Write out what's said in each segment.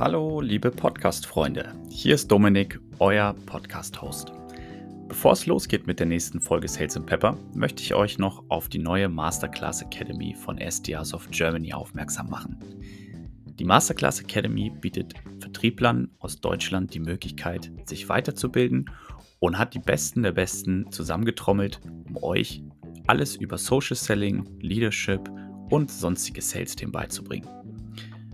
Hallo, liebe Podcast-Freunde. Hier ist Dominik, euer Podcast-Host. Bevor es losgeht mit der nächsten Folge Sales and Pepper, möchte ich euch noch auf die neue Masterclass Academy von SDRs of Germany aufmerksam machen. Die Masterclass Academy bietet Vertrieblern aus Deutschland die Möglichkeit, sich weiterzubilden und hat die Besten der Besten zusammengetrommelt, um euch alles über Social Selling, Leadership und sonstige Sales-Themen beizubringen.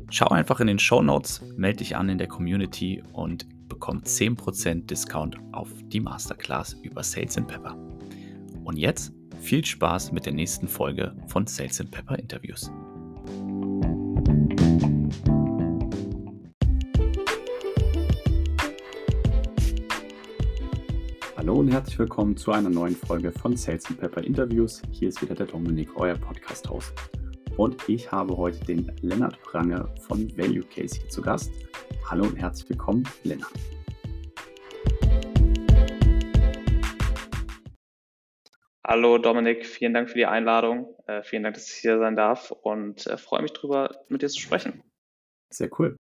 Schau einfach in den Show Notes, melde dich an in der Community und bekomm 10% Discount auf die Masterclass über Sales and Pepper. Und jetzt viel Spaß mit der nächsten Folge von Sales and Pepper Interviews. Hallo und herzlich willkommen zu einer neuen Folge von Sales and Pepper Interviews. Hier ist wieder der Dominik, euer Podcast-Host. Und ich habe heute den Lennart Prange von Value Case hier zu Gast. Hallo und herzlich willkommen, Lennart. Hallo Dominik, vielen Dank für die Einladung. Äh, vielen Dank, dass ich hier sein darf und äh, freue mich darüber, mit dir zu sprechen. Sehr cool.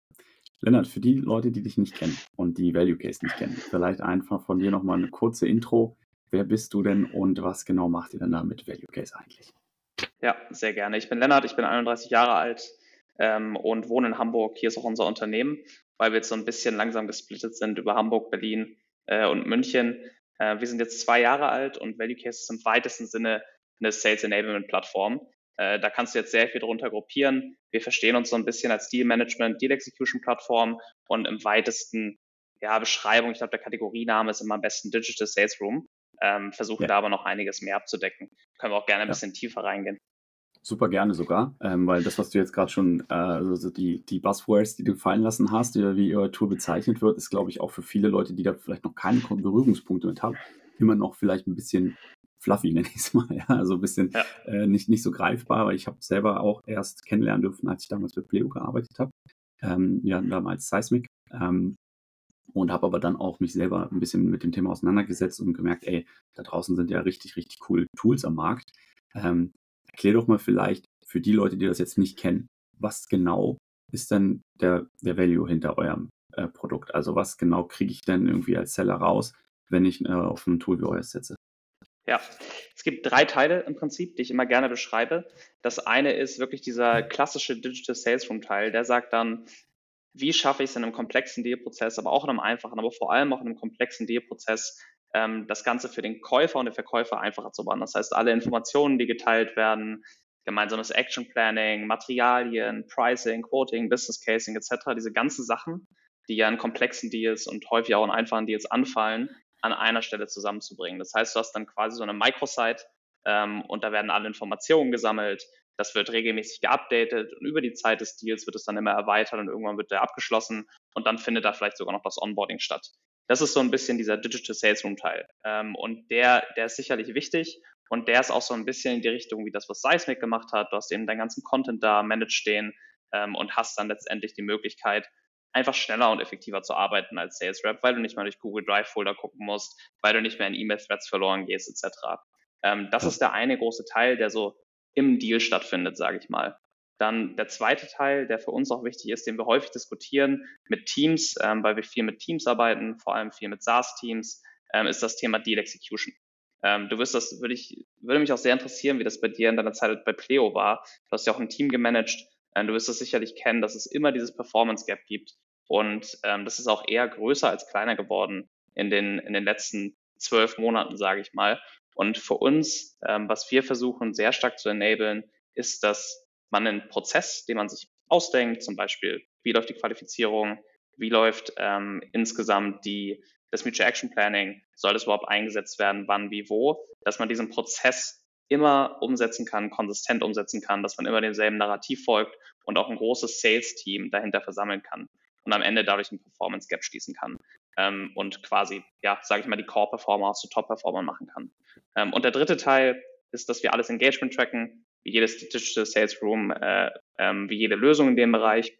Lennart, für die Leute, die dich nicht kennen und die Value Case nicht kennen, vielleicht einfach von dir nochmal eine kurze Intro. Wer bist du denn und was genau macht ihr denn da mit Value Case eigentlich? Ja, sehr gerne. Ich bin Lennart, ich bin 31 Jahre alt ähm, und wohne in Hamburg. Hier ist auch unser Unternehmen, weil wir jetzt so ein bisschen langsam gesplittet sind über Hamburg, Berlin äh, und München. Äh, wir sind jetzt zwei Jahre alt und Value Case ist im weitesten Sinne eine Sales Enablement Plattform. Äh, da kannst du jetzt sehr viel drunter gruppieren. Wir verstehen uns so ein bisschen als Deal Management, Deal Execution Plattform und im weitesten ja, Beschreibung, ich glaube, der Kategoriename ist immer am besten Digital Sales Room ähm, versuchen ja. da aber noch einiges mehr abzudecken. Können wir auch gerne ein ja. bisschen tiefer reingehen. Super gerne sogar, ähm, weil das, was du jetzt gerade schon, äh, also die, die Buzzwords, die du fallen lassen hast, wie euer Tool bezeichnet wird, ist, glaube ich, auch für viele Leute, die da vielleicht noch keine Berührungspunkte mit haben, immer noch vielleicht ein bisschen fluffy, nenne ich es mal. Ja? Also ein bisschen ja. äh, nicht, nicht so greifbar, weil ich habe selber auch erst kennenlernen dürfen, als ich damals für Pleo gearbeitet habe. Ähm, ja, damals Seismic. Ähm, und habe aber dann auch mich selber ein bisschen mit dem Thema auseinandergesetzt und gemerkt, ey, da draußen sind ja richtig, richtig coole Tools am Markt. Ähm, erklär doch mal vielleicht für die Leute, die das jetzt nicht kennen, was genau ist denn der, der Value hinter eurem äh, Produkt? Also was genau kriege ich denn irgendwie als Seller raus, wenn ich äh, auf ein Tool wie euer setze? Ja, es gibt drei Teile im Prinzip, die ich immer gerne beschreibe. Das eine ist wirklich dieser klassische Digital Sales Room Teil, der sagt dann, wie schaffe ich es in einem komplexen Deal-Prozess, aber auch in einem einfachen, aber vor allem auch in einem komplexen Deal-Prozess, ähm, das Ganze für den Käufer und den Verkäufer einfacher zu machen. Das heißt, alle Informationen, die geteilt werden, gemeinsames Action Planning, Materialien, Pricing, Quoting, Business Casing etc., diese ganzen Sachen, die ja in komplexen Deals und häufig auch in einfachen Deals anfallen, an einer Stelle zusammenzubringen. Das heißt, du hast dann quasi so eine Microsite ähm, und da werden alle Informationen gesammelt, das wird regelmäßig geupdatet und über die Zeit des Deals wird es dann immer erweitert und irgendwann wird der abgeschlossen und dann findet da vielleicht sogar noch das Onboarding statt. Das ist so ein bisschen dieser Digital Sales Room Teil. Ähm, und der, der ist sicherlich wichtig und der ist auch so ein bisschen in die Richtung wie das, was Seismic gemacht hat. Du hast eben deinen ganzen Content da managed stehen ähm, und hast dann letztendlich die Möglichkeit, einfach schneller und effektiver zu arbeiten als Sales Rep, weil du nicht mehr durch Google Drive Folder gucken musst, weil du nicht mehr in E-Mail-Threads verloren gehst, etc. Ähm, das ist der eine große Teil, der so im Deal stattfindet, sage ich mal. Dann der zweite Teil, der für uns auch wichtig ist, den wir häufig diskutieren mit Teams, ähm, weil wir viel mit Teams arbeiten, vor allem viel mit SaaS-Teams, ähm, ist das Thema Deal Execution. Ähm, du wirst das, würde ich, würde mich auch sehr interessieren, wie das bei dir in deiner Zeit bei Pleo war. Du hast ja auch ein Team gemanagt. Ähm, du wirst das sicherlich kennen, dass es immer dieses Performance Gap gibt. Und ähm, das ist auch eher größer als kleiner geworden in den, in den letzten zwölf Monaten, sage ich mal. Und für uns, ähm, was wir versuchen sehr stark zu enablen, ist, dass man einen Prozess, den man sich ausdenkt, zum Beispiel, wie läuft die Qualifizierung, wie läuft ähm, insgesamt die, das Mutual Action Planning, soll das überhaupt eingesetzt werden, wann, wie, wo, dass man diesen Prozess immer umsetzen kann, konsistent umsetzen kann, dass man immer demselben Narrativ folgt und auch ein großes Sales-Team dahinter versammeln kann und am Ende dadurch ein Performance Gap schließen kann ähm, und quasi, ja, sage ich mal, die Core-Performer zu Top-Performern machen kann. Ähm, und der dritte Teil ist, dass wir alles Engagement tracken, wie jedes Digital Sales Room, äh, ähm, wie jede Lösung in dem Bereich.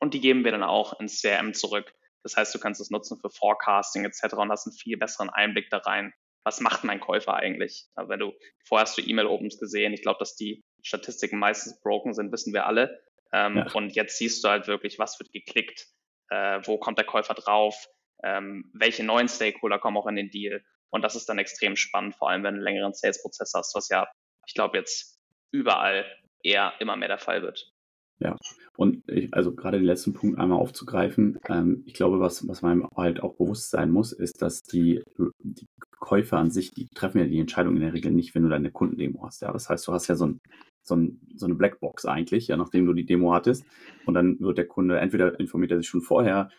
Und die geben wir dann auch ins CRM zurück. Das heißt, du kannst es nutzen für Forecasting etc. und hast einen viel besseren Einblick da rein. Was macht mein Käufer eigentlich? Also wenn du vorher hast du E-Mail-Opens gesehen, ich glaube, dass die Statistiken meistens broken sind, wissen wir alle. Ähm, ja. Und jetzt siehst du halt wirklich, was wird geklickt, äh, wo kommt der Käufer drauf, ähm, welche neuen Stakeholder kommen auch in den Deal. Und das ist dann extrem spannend, vor allem wenn du einen längeren Sales-Prozess hast, was ja, ich glaube, jetzt überall eher immer mehr der Fall wird. Ja, und ich, also gerade den letzten Punkt einmal aufzugreifen, ähm, ich glaube, was, was man halt auch bewusst sein muss, ist, dass die, die Käufer an sich, die treffen ja die Entscheidung in der Regel nicht, wenn du deine Kundendemo hast. Ja, das heißt, du hast ja so, ein, so, ein, so eine Blackbox eigentlich, ja, nachdem du die Demo hattest. Und dann wird der Kunde, entweder informiert er sich schon vorher,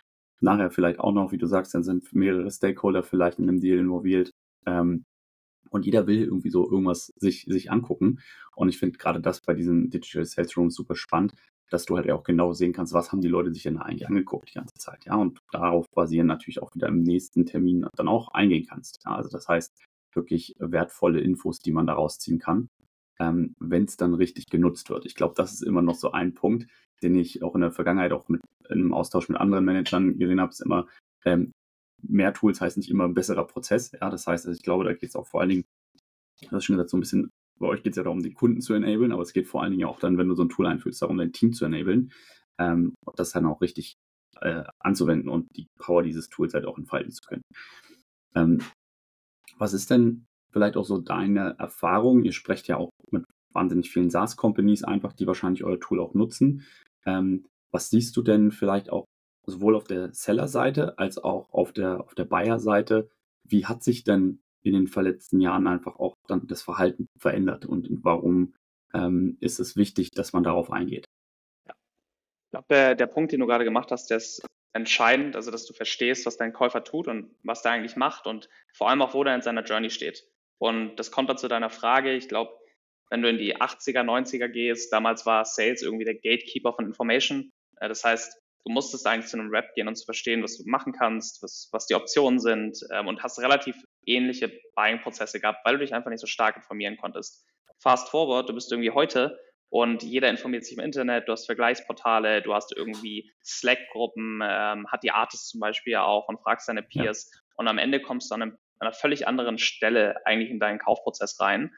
nachher vielleicht auch noch, wie du sagst, dann sind mehrere Stakeholder vielleicht in einem Deal involviert. Ähm, und jeder will irgendwie so irgendwas sich, sich angucken. Und ich finde gerade das bei diesen Digital Sales Rooms super spannend, dass du halt auch genau sehen kannst, was haben die Leute sich denn eigentlich angeguckt die ganze Zeit, ja, und darauf basieren natürlich auch wieder im nächsten Termin dann auch eingehen kannst. Ja? Also das heißt, wirklich wertvolle Infos, die man daraus ziehen kann, ähm, wenn es dann richtig genutzt wird. Ich glaube, das ist immer noch so ein Punkt, den ich auch in der Vergangenheit auch mit im Austausch mit anderen Managern gesehen habe, ist immer, ähm, mehr Tools heißt nicht immer ein besserer Prozess. Ja, das heißt, also ich glaube, da geht es auch vor allen Dingen, das ist schon gesagt, so ein bisschen bei euch geht es ja darum, den Kunden zu enablen, aber es geht vor allen Dingen auch dann, wenn du so ein Tool einfühlst, darum, dein Team zu enablen, ähm, das dann auch richtig äh, anzuwenden und die Power dieses Tools halt auch entfalten zu können. Ähm, was ist denn vielleicht auch so deine Erfahrung? Ihr sprecht ja auch mit wahnsinnig vielen SaaS-Companies einfach, die wahrscheinlich euer Tool auch nutzen. Ähm, was siehst du denn vielleicht auch sowohl auf der Seller-Seite als auch auf der, auf der Buyer-Seite? Wie hat sich denn in den verletzten Jahren einfach auch dann das Verhalten verändert und warum ähm, ist es wichtig, dass man darauf eingeht? Ja. Ich glaube, der, der Punkt, den du gerade gemacht hast, der ist entscheidend, also dass du verstehst, was dein Käufer tut und was der eigentlich macht und vor allem auch, wo der in seiner Journey steht. Und das kommt dann zu deiner Frage. Ich glaube, wenn du in die 80er, 90er gehst, damals war Sales irgendwie der Gatekeeper von Information. Äh, das heißt, du musstest eigentlich zu einem Rap gehen und zu verstehen, was du machen kannst, was, was die Optionen sind ähm, und hast relativ ähnliche Buying-Prozesse gehabt, weil du dich einfach nicht so stark informieren konntest. Fast forward, du bist irgendwie heute und jeder informiert sich im Internet, du hast Vergleichsportale, du hast irgendwie Slack-Gruppen, ähm, hat die Artist zum Beispiel auch und fragst deine Peers ja. und am Ende kommst du an, einem, an einer völlig anderen Stelle eigentlich in deinen Kaufprozess rein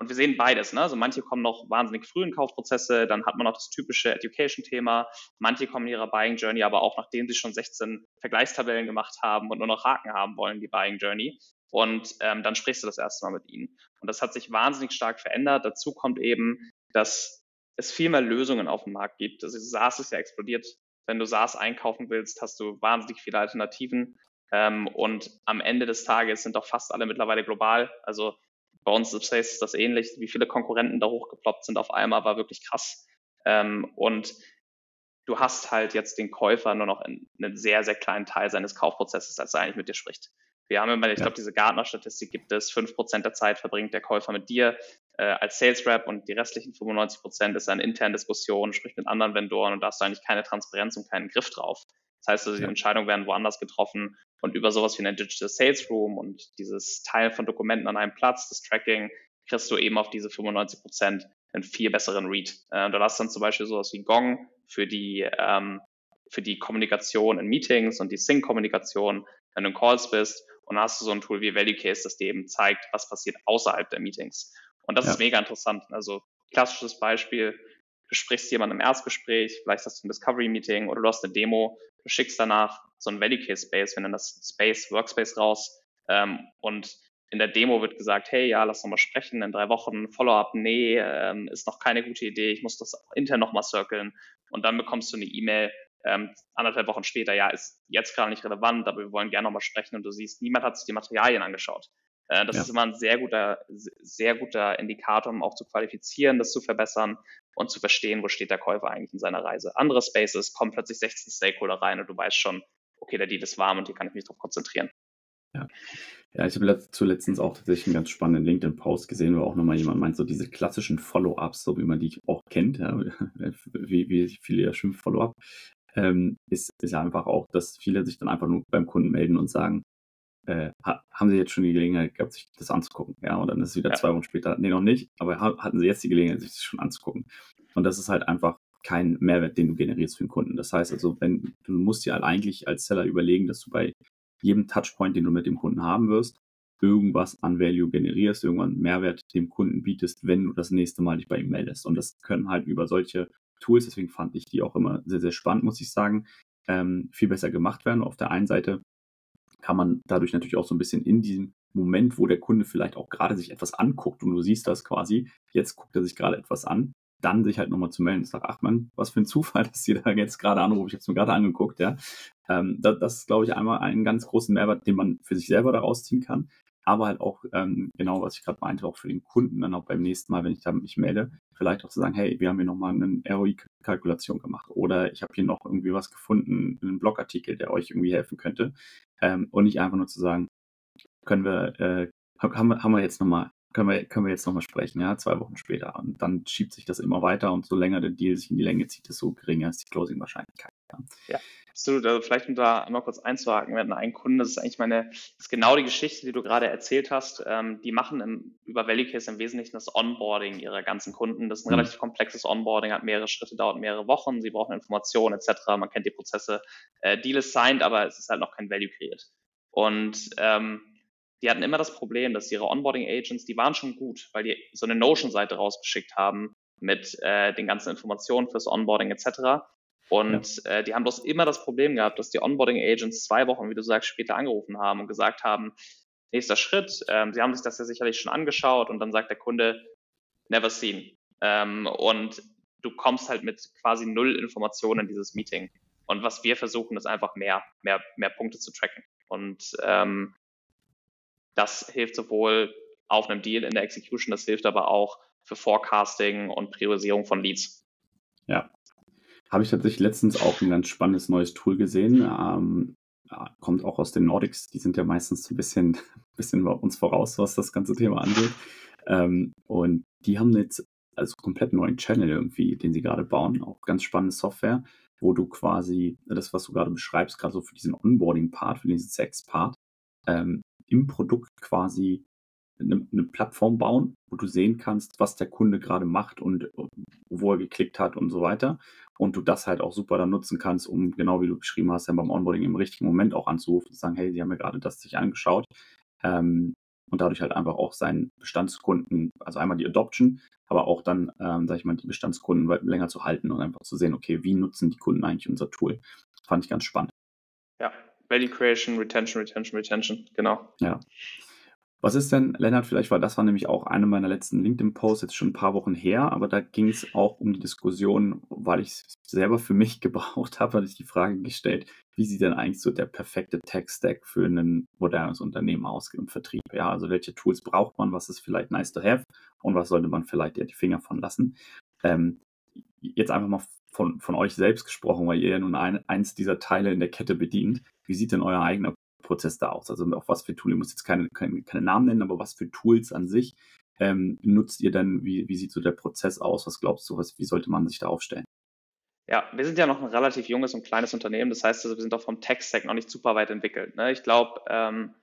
und wir sehen beides. Ne? Also manche kommen noch wahnsinnig früh in Kaufprozesse, dann hat man noch das typische Education-Thema. Manche kommen in ihrer Buying Journey aber auch, nachdem sie schon 16 Vergleichstabellen gemacht haben und nur noch Haken haben wollen, die Buying Journey. Und ähm, dann sprichst du das erste Mal mit ihnen. Und das hat sich wahnsinnig stark verändert. Dazu kommt eben, dass es viel mehr Lösungen auf dem Markt gibt. Also SaaS ist ja explodiert. Wenn du SaaS einkaufen willst, hast du wahnsinnig viele Alternativen. Ähm, und am Ende des Tages sind doch fast alle mittlerweile global. Also bei uns im Space ist das ähnlich. Wie viele Konkurrenten da hochgeploppt sind auf einmal, war wirklich krass. Ähm, und du hast halt jetzt den Käufer nur noch in einen sehr, sehr kleinen Teil seines Kaufprozesses, als er eigentlich mit dir spricht. Wir haben immer, ich ja. glaube, diese Gartner-Statistik gibt es, fünf Prozent der Zeit verbringt der Käufer mit dir äh, als Sales Rep und die restlichen 95 Prozent ist eine interne Diskussion, spricht mit anderen Vendoren und da hast du eigentlich keine Transparenz und keinen Griff drauf. Das heißt also, die. Entscheidungen werden woanders getroffen und über sowas wie eine Digital Sales Room und dieses Teilen von Dokumenten an einem Platz, das Tracking, kriegst du eben auf diese 95 Prozent einen viel besseren Read. Äh, da hast dann zum Beispiel sowas wie Gong für die, ähm, für die Kommunikation in Meetings und die Sync-Kommunikation, wenn du in Calls bist. Und dann hast du so ein Tool wie Value Case, das dir eben zeigt, was passiert außerhalb der Meetings. Und das ja. ist mega interessant. Also klassisches Beispiel, du sprichst jemanden im Erstgespräch, vielleicht hast du ein Discovery-Meeting oder du hast eine Demo, du schickst danach so ein Value Case Space, wir nennen das Space, Workspace raus ähm, und in der Demo wird gesagt, hey, ja, lass noch mal sprechen, in drei Wochen, Follow-up, nee, ähm, ist noch keine gute Idee, ich muss das intern noch mal circlen und dann bekommst du eine E-Mail, ähm, anderthalb Wochen später, ja, ist jetzt gerade nicht relevant, aber wir wollen gerne noch mal sprechen und du siehst, niemand hat sich die Materialien angeschaut. Äh, das ja. ist immer ein sehr guter, sehr guter Indikator, um auch zu qualifizieren, das zu verbessern und zu verstehen, wo steht der Käufer eigentlich in seiner Reise. Andere Spaces kommen plötzlich 16 Stakeholder rein und du weißt schon, okay, der Deal ist warm und hier kann ich mich darauf konzentrieren. Ja. Ja, ich habe zuletzt auch tatsächlich einen ganz spannenden LinkedIn-Post gesehen, wo auch nochmal jemand meint, so diese klassischen Follow-ups, so wie man die auch kennt, ja, wie, wie viele ja schimpfen Follow-up, ähm, ist, ist einfach auch, dass viele sich dann einfach nur beim Kunden melden und sagen, äh, haben Sie jetzt schon die Gelegenheit gehabt, sich das anzugucken? Ja, und dann ist es wieder ja. zwei Wochen später, nee, noch nicht, aber hatten Sie jetzt die Gelegenheit, sich das schon anzugucken? Und das ist halt einfach kein Mehrwert, den du generierst für den Kunden. Das heißt also, wenn du musst dir halt eigentlich als Seller überlegen, dass du bei jedem Touchpoint, den du mit dem Kunden haben wirst, irgendwas an Value generierst, irgendwann Mehrwert dem Kunden bietest, wenn du das nächste Mal dich bei ihm meldest. Und das können halt über solche Tools, deswegen fand ich die auch immer sehr, sehr spannend, muss ich sagen, ähm, viel besser gemacht werden. Auf der einen Seite kann man dadurch natürlich auch so ein bisschen in diesem Moment, wo der Kunde vielleicht auch gerade sich etwas anguckt und du siehst das quasi, jetzt guckt er sich gerade etwas an, dann sich halt nochmal zu melden und sagt, ach man, was für ein Zufall, dass sie da jetzt gerade anrufe, ich habe es mir gerade angeguckt, ja. Ähm, das, das ist, glaube ich, einmal einen ganz großen Mehrwert, den man für sich selber daraus ziehen kann, aber halt auch, ähm, genau, was ich gerade meinte, auch für den Kunden dann auch beim nächsten Mal, wenn ich da mich melde, vielleicht auch zu sagen, hey, wir haben hier nochmal eine ROI-Kalkulation gemacht oder ich habe hier noch irgendwie was gefunden, einen Blogartikel, der euch irgendwie helfen könnte ähm, und nicht einfach nur zu sagen, können wir, äh, haben, haben wir jetzt nochmal können wir, können wir jetzt nochmal sprechen, ja, zwei Wochen später. Und dann schiebt sich das immer weiter und so länger der Deal sich in die Länge zieht, desto geringer ist die Closing-Wahrscheinlichkeit. Ja. ja, absolut. Also vielleicht um da einmal kurz einzuhaken, wir hatten einen Kunden, das ist eigentlich meine, das ist genau die Geschichte, die du gerade erzählt hast. Ähm, die machen im, über Value Case im Wesentlichen das Onboarding ihrer ganzen Kunden. Das ist ein mhm. relativ komplexes Onboarding, hat mehrere Schritte, dauert mehrere Wochen, sie brauchen Informationen etc. Man kennt die Prozesse. Äh, Deal ist signed, aber es ist halt noch kein Value kreiert. Und ähm, die hatten immer das Problem, dass ihre Onboarding-Agents, die waren schon gut, weil die so eine Notion-Seite rausgeschickt haben mit äh, den ganzen Informationen fürs Onboarding etc. Und ja. äh, die haben bloß immer das Problem gehabt, dass die Onboarding-Agents zwei Wochen, wie du sagst, später angerufen haben und gesagt haben, nächster Schritt, ähm, sie haben sich das ja sicherlich schon angeschaut und dann sagt der Kunde, never seen. Ähm, und du kommst halt mit quasi null Informationen in dieses Meeting. Und was wir versuchen, ist einfach mehr, mehr, mehr Punkte zu tracken. Und ähm, das hilft sowohl auf einem Deal in der Execution, das hilft aber auch für Forecasting und Priorisierung von Leads. Ja. Habe ich tatsächlich letztens auch ein ganz spannendes neues Tool gesehen. Ähm, kommt auch aus den Nordics. Die sind ja meistens ein bisschen, bisschen bei uns voraus, was das ganze Thema angeht. Ähm, und die haben jetzt also komplett neuen Channel irgendwie, den sie gerade bauen. Auch ganz spannende Software, wo du quasi das, was du gerade beschreibst, gerade so für diesen Onboarding-Part, für diesen Sex-Part, ähm, im Produkt quasi eine, eine, Plattform bauen, wo du sehen kannst, was der Kunde gerade macht und wo er geklickt hat und so weiter. Und du das halt auch super dann nutzen kannst, um genau wie du beschrieben hast, dann beim Onboarding im richtigen Moment auch anzurufen und zu sagen, hey, Sie haben mir gerade das sich angeschaut. Ähm, und dadurch halt einfach auch seinen Bestandskunden, also einmal die Adoption, aber auch dann, ähm, sag ich mal, die Bestandskunden länger zu halten und einfach zu sehen, okay, wie nutzen die Kunden eigentlich unser Tool? Fand ich ganz spannend. Ja, Value Creation, Retention, Retention, Retention, genau. Ja. Was ist denn, Lennart, vielleicht war das war nämlich auch eine meiner letzten LinkedIn-Posts, jetzt schon ein paar Wochen her, aber da ging es auch um die Diskussion, weil ich es selber für mich gebraucht habe, hatte ich die Frage gestellt, wie sieht denn eigentlich so der perfekte Tech-Stack für ein modernes Unternehmen aus im Vertrieb? Ja, also welche Tools braucht man, was ist vielleicht nice to have und was sollte man vielleicht ja die Finger von lassen? Ähm, jetzt einfach mal von, von euch selbst gesprochen, weil ihr ja nun ein, eins dieser Teile in der Kette bedient. Wie sieht denn euer eigener Prozess da aus? Also auf was für Tools, ihr müsst jetzt keine, keine, keine Namen nennen, aber was für Tools an sich ähm, nutzt ihr denn? Wie, wie sieht so der Prozess aus? Was glaubst du, was, wie sollte man sich da aufstellen? Ja, wir sind ja noch ein relativ junges und kleines Unternehmen. Das heißt, also, wir sind auch vom Tech-Stack noch nicht super weit entwickelt. Ne? Ich glaube, ähm,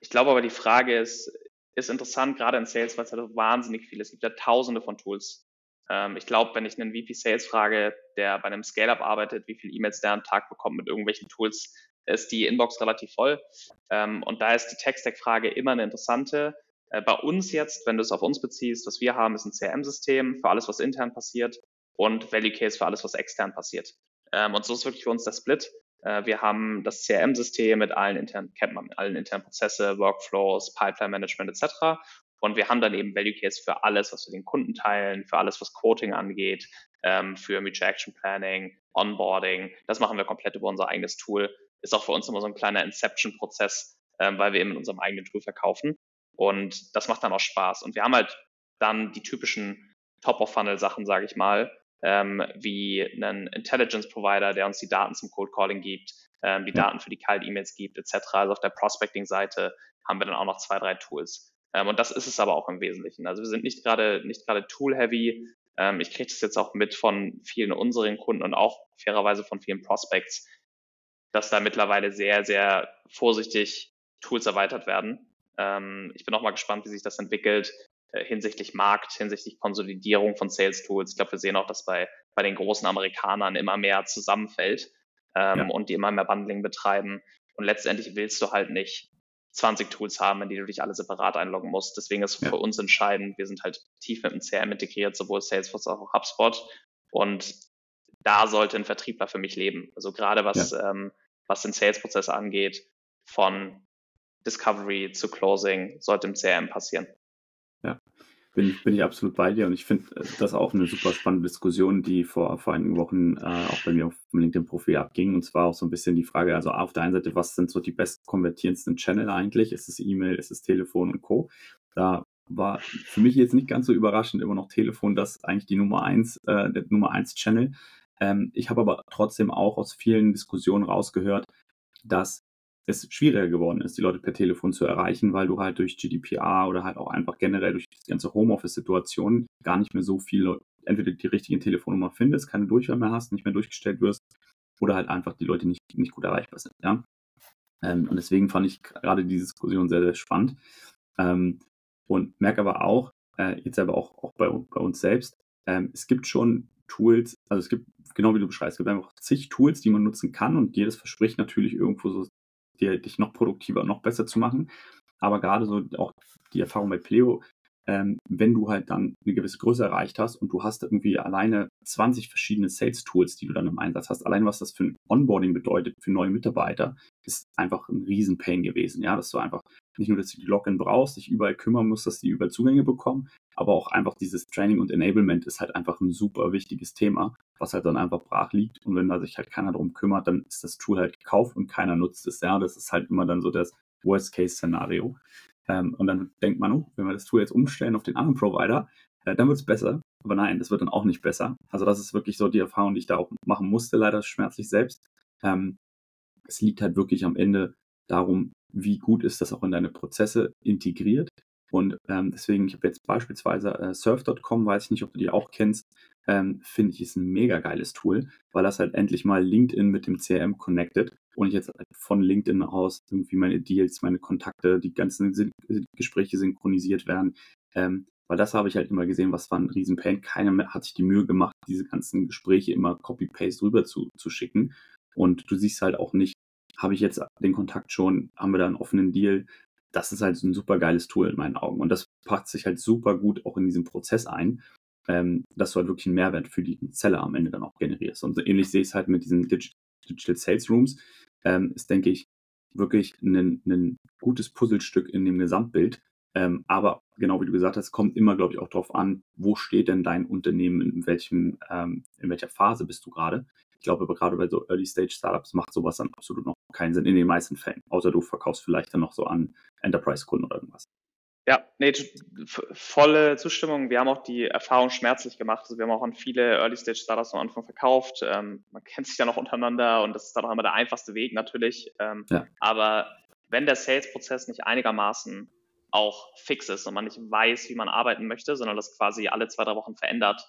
ich aber die Frage ist, ist interessant, gerade in Sales, weil es halt wahnsinnig viel ist. Es gibt ja tausende von Tools. Ähm, ich glaube, wenn ich einen VP Sales frage, der bei einem Scale-Up arbeitet, wie viele E-Mails der am Tag bekommt mit irgendwelchen Tools, ist die Inbox relativ voll. Ähm, und da ist die Tech-Stack-Frage immer eine interessante. Äh, bei uns jetzt, wenn du es auf uns beziehst, was wir haben, ist ein CRM-System für alles, was intern passiert und Value Case für alles, was extern passiert. Ähm, und so ist wirklich für uns der Split. Äh, wir haben das CRM-System mit allen internen, kennt man, allen internen Prozesse, Workflows, Pipeline Management etc. Und wir haben dann eben Value Case für alles, was wir den Kunden teilen, für alles, was Quoting angeht, ähm, für Mutual Action Planning, Onboarding. Das machen wir komplett über unser eigenes Tool. Ist auch für uns immer so ein kleiner Inception-Prozess, ähm, weil wir eben in unserem eigenen Tool verkaufen. Und das macht dann auch Spaß. Und wir haben halt dann die typischen Top-of-Funnel-Sachen, sage ich mal, ähm, wie einen Intelligence-Provider, der uns die Daten zum Cold Calling gibt, ähm, die Daten für die Kalt-E-Mails gibt, etc. Also auf der Prospecting-Seite haben wir dann auch noch zwei, drei Tools. Ähm, und das ist es aber auch im Wesentlichen. Also wir sind nicht gerade nicht gerade tool-heavy. Ähm, ich kriege das jetzt auch mit von vielen unseren Kunden und auch fairerweise von vielen Prospects, dass da mittlerweile sehr, sehr vorsichtig Tools erweitert werden. Ähm, ich bin auch mal gespannt, wie sich das entwickelt äh, hinsichtlich Markt, hinsichtlich Konsolidierung von Sales Tools. Ich glaube, wir sehen auch, dass bei, bei den großen Amerikanern immer mehr zusammenfällt ähm, ja. und die immer mehr Bundling betreiben. Und letztendlich willst du halt nicht 20 Tools haben, in die du dich alle separat einloggen musst. Deswegen ist ja. für uns entscheidend, wir sind halt tief mit dem CRM integriert, sowohl Salesforce als auch HubSpot. Und da sollte ein Vertriebler für mich leben. Also gerade was, ja. ähm, was den Sales-Prozess angeht, von Discovery zu Closing, sollte im CRM passieren. Ja, bin, bin ich absolut bei dir und ich finde äh, das auch eine super spannende Diskussion, die vor, vor einigen Wochen äh, auch bei mir auf dem LinkedIn-Profil abging. Und zwar auch so ein bisschen die Frage, also auf der einen Seite, was sind so die best konvertierendsten Channel eigentlich? Ist es E-Mail, ist es Telefon und Co.? Da war für mich jetzt nicht ganz so überraschend immer noch Telefon, das eigentlich die Nummer eins, äh, der Nummer eins Channel. Ähm, ich habe aber trotzdem auch aus vielen Diskussionen rausgehört, dass es schwieriger geworden ist, die Leute per Telefon zu erreichen, weil du halt durch GDPR oder halt auch einfach generell durch die ganze Homeoffice-Situation gar nicht mehr so viele, entweder die richtige Telefonnummer findest, keine Durchwahl mehr hast, nicht mehr durchgestellt wirst oder halt einfach die Leute nicht, nicht gut erreichbar sind. Ja? Ähm, und deswegen fand ich gerade die Diskussion sehr, sehr spannend. Ähm, und merke aber auch, äh, jetzt aber auch, auch bei, bei uns selbst, ähm, es gibt schon Tools, also es gibt, genau wie du beschreibst, es gibt einfach zig Tools, die man nutzen kann und jedes verspricht natürlich irgendwo so dir, dich noch produktiver, noch besser zu machen. Aber gerade so auch die Erfahrung bei Pleo, ähm, wenn du halt dann eine gewisse Größe erreicht hast und du hast irgendwie alleine 20 verschiedene Sales-Tools, die du dann im Einsatz hast, allein was das für ein Onboarding bedeutet für neue Mitarbeiter, ist einfach ein Riesen-Pain gewesen. Ja, dass du einfach nicht nur, dass du die Login brauchst, dich überall kümmern musst, dass die überall Zugänge bekommen, aber auch einfach dieses Training und Enablement ist halt einfach ein super wichtiges Thema, was halt dann einfach brach liegt. Und wenn da sich halt keiner darum kümmert, dann ist das Tool halt gekauft und keiner nutzt es. Ja, das ist halt immer dann so das Worst-Case-Szenario. Ähm, und dann denkt man, oh, wenn wir das Tool jetzt umstellen auf den anderen Provider, äh, dann wird es besser. Aber nein, das wird dann auch nicht besser. Also das ist wirklich so die Erfahrung, die ich da auch machen musste, leider schmerzlich selbst. Ähm, es liegt halt wirklich am Ende darum, wie gut ist das auch in deine Prozesse integriert und ähm, deswegen, ich habe jetzt beispielsweise äh, surf.com, weiß ich nicht, ob du die auch kennst, ähm, finde ich ist ein mega geiles Tool, weil das halt endlich mal LinkedIn mit dem CRM connected und ich jetzt halt von LinkedIn aus irgendwie meine Deals, meine Kontakte, die ganzen Syn Gespräche synchronisiert werden. Ähm, weil das habe ich halt immer gesehen, was war ein Riesenpain. Keiner mehr hat sich die Mühe gemacht, diese ganzen Gespräche immer Copy-Paste rüber zu, zu schicken. Und du siehst halt auch nicht, habe ich jetzt den Kontakt schon, haben wir da einen offenen Deal, das ist halt ein super geiles Tool in meinen Augen. Und das packt sich halt super gut auch in diesen Prozess ein, ähm, dass du halt wirklich einen Mehrwert für die Seller am Ende dann auch generierst. Und so ähnlich sehe ich es halt mit diesen Digital Sales Rooms. Ähm, ist, denke ich, wirklich ein, ein gutes Puzzlestück in dem Gesamtbild. Ähm, aber genau wie du gesagt hast, kommt immer, glaube ich, auch darauf an, wo steht denn dein Unternehmen, in welchem, ähm, in welcher Phase bist du gerade. Ich glaube aber gerade bei so Early-Stage-Startups macht sowas dann absolut noch keinen Sinn in den meisten Fällen. Außer du verkaufst vielleicht dann noch so an Enterprise-Kunden oder irgendwas. Ja, nee, volle Zustimmung. Wir haben auch die Erfahrung schmerzlich gemacht. Also wir haben auch an viele Early-Stage-Startups am Anfang verkauft. Ähm, man kennt sich ja noch untereinander und das ist dann auch immer der einfachste Weg natürlich. Ähm, ja. Aber wenn der Sales-Prozess nicht einigermaßen auch fix ist und man nicht weiß, wie man arbeiten möchte, sondern das quasi alle zwei, drei Wochen verändert,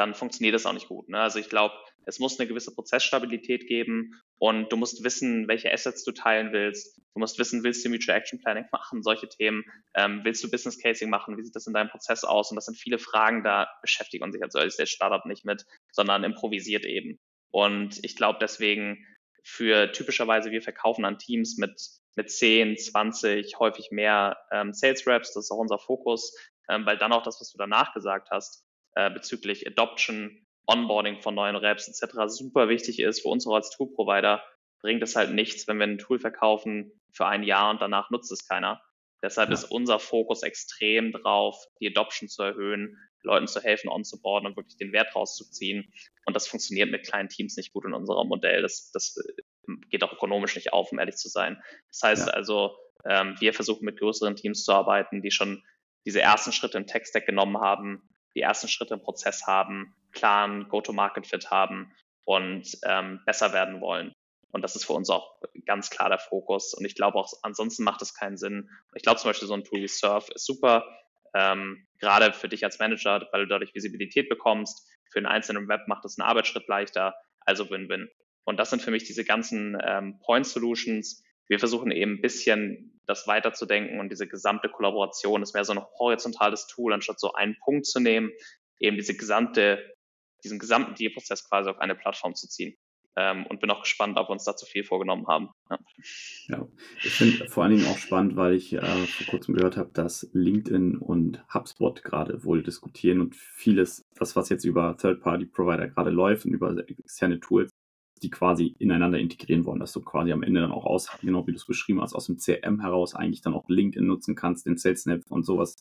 dann funktioniert das auch nicht gut. Ne? Also ich glaube, es muss eine gewisse Prozessstabilität geben und du musst wissen, welche Assets du teilen willst. Du musst wissen, willst du Mutual Action Planning machen, solche Themen. Ähm, willst du Business Casing machen? Wie sieht das in deinem Prozess aus? Und das sind viele Fragen, da beschäftigt man sich als Early Stage Startup nicht mit, sondern improvisiert eben. Und ich glaube deswegen für typischerweise, wir verkaufen an Teams mit, mit 10, 20, häufig mehr ähm, Sales Reps. Das ist auch unser Fokus, ähm, weil dann auch das, was du danach gesagt hast, äh, bezüglich Adoption, Onboarding von neuen Reps etc. super wichtig ist für uns auch als Tool-Provider, bringt es halt nichts, wenn wir ein Tool verkaufen für ein Jahr und danach nutzt es keiner. Deshalb ja. ist unser Fokus extrem drauf, die Adoption zu erhöhen, Leuten zu helfen, onzuboarden und wirklich den Wert rauszuziehen. Und das funktioniert mit kleinen Teams nicht gut in unserem Modell. Das, das äh, geht auch ökonomisch nicht auf, um ehrlich zu sein. Das heißt ja. also, ähm, wir versuchen mit größeren Teams zu arbeiten, die schon diese ersten Schritte im Tech-Stack genommen haben, die ersten Schritte im Prozess haben, klaren Go-to-Market-Fit haben und ähm, besser werden wollen. Und das ist für uns auch ganz klar der Fokus. Und ich glaube auch, ansonsten macht es keinen Sinn. Ich glaube zum Beispiel, so ein Tool wie Surf ist super, ähm, gerade für dich als Manager, weil du dadurch Visibilität bekommst. Für einen einzelnen Web macht es einen Arbeitsschritt leichter. Also Win-Win. Und das sind für mich diese ganzen ähm, Point Solutions. Wir versuchen eben ein bisschen das weiterzudenken und diese gesamte Kollaboration ist mehr so ein horizontales Tool, anstatt so einen Punkt zu nehmen, eben diese gesamte, diesen gesamten Deal-Prozess quasi auf eine Plattform zu ziehen. Ähm, und bin auch gespannt, ob wir uns da zu viel vorgenommen haben. Ja, ja ich finde vor allen Dingen auch spannend, weil ich äh, vor kurzem gehört habe, dass LinkedIn und HubSpot gerade wohl diskutieren und vieles das, was jetzt über Third-Party-Provider gerade läuft und über externe Tools, die quasi ineinander integrieren wollen, dass du quasi am Ende dann auch aus, genau wie du es beschrieben hast, aus dem CRM heraus eigentlich dann auch LinkedIn nutzen kannst, den SalesNet und sowas.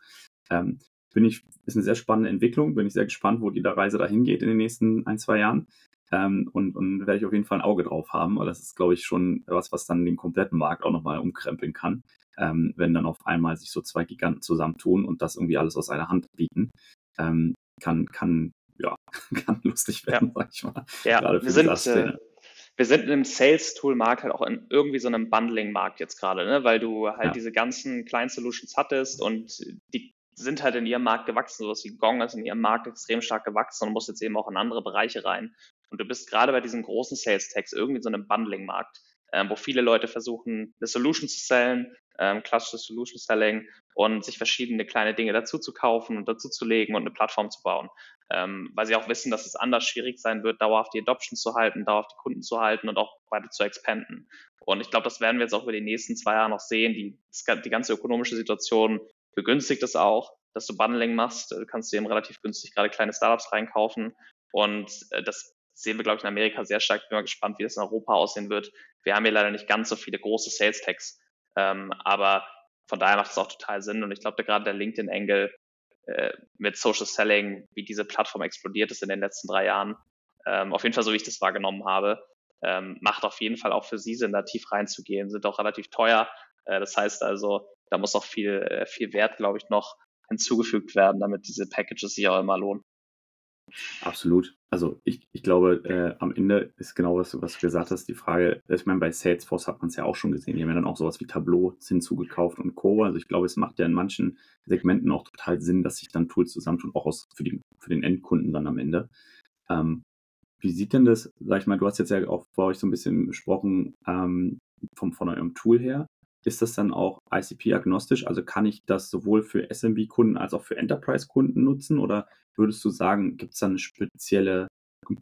Ähm, bin ich, ist eine sehr spannende Entwicklung, bin ich sehr gespannt, wo die da Reise dahin geht in den nächsten ein, zwei Jahren. Ähm, und, und werde ich auf jeden Fall ein Auge drauf haben, weil das ist, glaube ich, schon was, was dann den kompletten Markt auch nochmal umkrempeln kann, ähm, wenn dann auf einmal sich so zwei Giganten zusammentun und das irgendwie alles aus einer Hand bieten. Ähm, kann, kann, ja, kann lustig werden, ja. sag ich mal. Ja, wir sind, äh, wir sind im Sales-Tool-Markt halt auch in irgendwie so einem Bundling-Markt jetzt gerade, ne? weil du halt ja. diese ganzen kleinen Solutions hattest und die sind halt in ihrem Markt gewachsen, sowas wie Gong ist in ihrem Markt extrem stark gewachsen und muss jetzt eben auch in andere Bereiche rein. Und du bist gerade bei diesen großen Sales-Tags irgendwie so einem Bundling-Markt, ähm, wo viele Leute versuchen, eine Solution zu sellen, ähm, klassisches Solution Selling und sich verschiedene kleine Dinge dazu zu kaufen und dazu zu legen und eine Plattform zu bauen. Ähm, weil sie auch wissen, dass es anders schwierig sein wird, dauerhaft die Adoption zu halten, dauerhaft die Kunden zu halten und auch weiter zu expanden. Und ich glaube, das werden wir jetzt auch über die nächsten zwei Jahre noch sehen. Die, die ganze ökonomische Situation begünstigt es auch, dass du Bundling machst. Du kannst dir eben relativ günstig gerade kleine Startups reinkaufen. Und äh, das sehen wir, glaube ich, in Amerika sehr stark. Ich bin mal gespannt, wie das in Europa aussehen wird. Wir haben hier leider nicht ganz so viele große Sales Tags. Ähm, aber von daher macht es auch total Sinn. Und ich glaube, gerade der LinkedIn-Angle äh, mit Social Selling, wie diese Plattform explodiert ist in den letzten drei Jahren, ähm, auf jeden Fall so, wie ich das wahrgenommen habe, ähm, macht auf jeden Fall auch für sie Sinn, da tief reinzugehen, sind auch relativ teuer. Äh, das heißt also, da muss auch viel, äh, viel Wert, glaube ich, noch hinzugefügt werden, damit diese Packages sich auch immer lohnen. Absolut. Also ich, ich glaube, äh, am Ende ist genau was, was du gesagt hast, die Frage, ich meine, bei Salesforce hat man es ja auch schon gesehen, die haben ja dann auch sowas wie Tableau hinzugekauft und Co. Also ich glaube, es macht ja in manchen Segmenten auch total Sinn, dass sich dann Tools zusammentun, auch aus, für, die, für den Endkunden dann am Ende. Ähm, wie sieht denn das, sag ich mal, du hast jetzt ja auch vor euch so ein bisschen besprochen, ähm, vom, von eurem Tool her. Ist das dann auch ICP-agnostisch? Also kann ich das sowohl für SMB-Kunden als auch für Enterprise-Kunden nutzen? Oder würdest du sagen, gibt es da eine spezielle, ein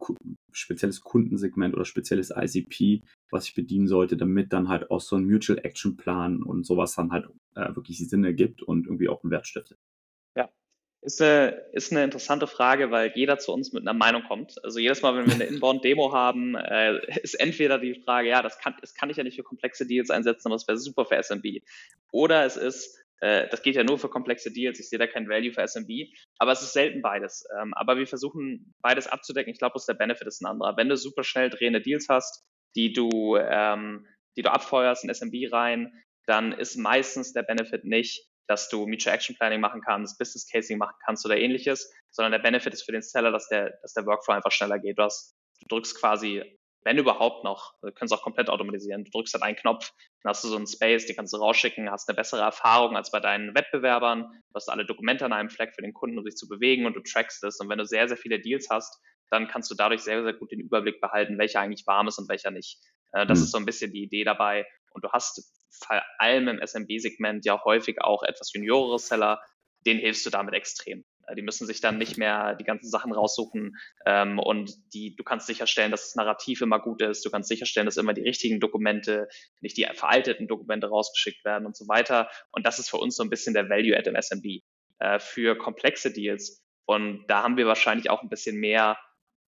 spezielles Kundensegment oder spezielles ICP, was ich bedienen sollte, damit dann halt auch so ein Mutual Action Plan und sowas dann halt äh, wirklich Sinn ergibt und irgendwie auch einen Wert stiftet? Ist eine, ist eine interessante Frage, weil jeder zu uns mit einer Meinung kommt. Also jedes Mal, wenn wir eine Inbound-Demo haben, äh, ist entweder die Frage, ja, das kann, das kann ich ja nicht für komplexe Deals einsetzen, aber es wäre super für SMB. Oder es ist, äh, das geht ja nur für komplexe Deals, ich sehe da kein Value für SMB, aber es ist selten beides. Ähm, aber wir versuchen beides abzudecken. Ich glaube, der Benefit ist ein anderer. Wenn du super schnell drehende Deals hast, die du, ähm, die du abfeuerst in SMB rein, dann ist meistens der Benefit nicht, dass du Mutual Action Planning machen kannst, Business Casing machen kannst oder ähnliches, sondern der Benefit ist für den Seller, dass der, dass der Workflow einfach schneller geht. Du, hast, du drückst quasi, wenn überhaupt noch, du kannst auch komplett automatisieren, du drückst halt einen Knopf, dann hast du so einen Space, die kannst du rausschicken, hast eine bessere Erfahrung als bei deinen Wettbewerbern, du hast alle Dokumente an einem Fleck für den Kunden, um sich zu bewegen und du trackst es. Und wenn du sehr, sehr viele Deals hast, dann kannst du dadurch sehr, sehr gut den Überblick behalten, welcher eigentlich warm ist und welcher nicht. Äh, das mhm. ist so ein bisschen die Idee dabei. Und du hast vor allem im SMB-Segment ja häufig auch etwas juniorere Seller, denen hilfst du damit extrem. Äh, die müssen sich dann nicht mehr die ganzen Sachen raussuchen ähm, und die, du kannst sicherstellen, dass das Narrativ immer gut ist. Du kannst sicherstellen, dass immer die richtigen Dokumente, nicht die veralteten Dokumente rausgeschickt werden und so weiter. Und das ist für uns so ein bisschen der Value-Add im SMB äh, für komplexe Deals. Und da haben wir wahrscheinlich auch ein bisschen mehr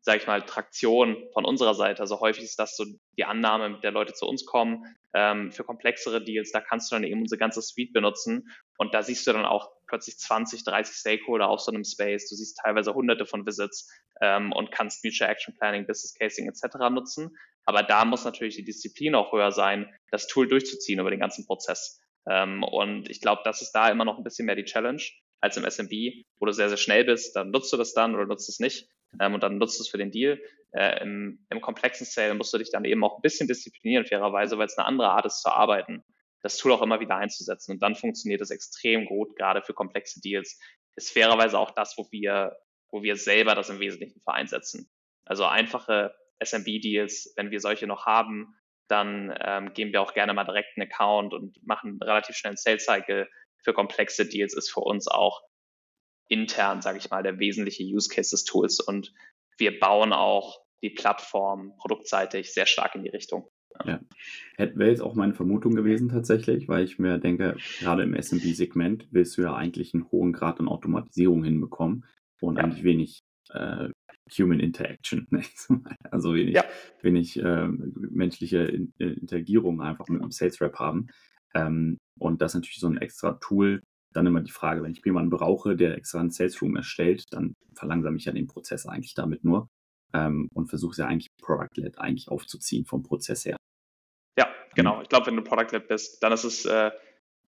sage ich mal, Traktion von unserer Seite. Also häufig ist das so die Annahme, der Leute zu uns kommen. Ähm, für komplexere Deals, da kannst du dann eben unsere ganze Suite benutzen. Und da siehst du dann auch plötzlich 20, 30 Stakeholder auf so einem Space. Du siehst teilweise hunderte von Visits ähm, und kannst Mutual Action Planning, Business Casing etc. nutzen. Aber da muss natürlich die Disziplin auch höher sein, das Tool durchzuziehen über den ganzen Prozess. Ähm, und ich glaube, das ist da immer noch ein bisschen mehr die Challenge als im SMB, wo du sehr, sehr schnell bist, dann nutzt du das dann oder nutzt es nicht ähm, und dann nutzt es für den Deal. Äh, im, Im komplexen Sale musst du dich dann eben auch ein bisschen disziplinieren, fairerweise, weil es eine andere Art ist zu arbeiten, das Tool auch immer wieder einzusetzen. Und dann funktioniert es extrem gut, gerade für komplexe Deals. Ist fairerweise auch das, wo wir, wo wir selber das im Wesentlichen für einsetzen. Also einfache SMB-Deals, wenn wir solche noch haben, dann ähm, geben wir auch gerne mal direkt einen Account und machen relativ schnell einen Sales-Cycle. Für komplexe Deals ist für uns auch intern, sage ich mal, der wesentliche Use Case des Tools. Und wir bauen auch die Plattform produktseitig sehr stark in die Richtung. Ja. Wäre jetzt auch meine Vermutung gewesen tatsächlich, weil ich mir denke, gerade im SMB-Segment willst du ja eigentlich einen hohen Grad an Automatisierung hinbekommen und ja. eigentlich wenig äh, Human Interaction. Ne? also wenig, ja. wenig äh, menschliche In Interagierung einfach mit einem Sales Rep haben. Ähm, und das ist natürlich so ein extra Tool. Dann immer die Frage, wenn ich jemanden brauche, der extra einen Sales Room erstellt, dann verlangsame ich ja den Prozess eigentlich damit nur ähm, und versuche es ja eigentlich Product-led eigentlich aufzuziehen vom Prozess her. Ja, genau. Ich glaube, wenn du Product-led bist, dann ist es äh,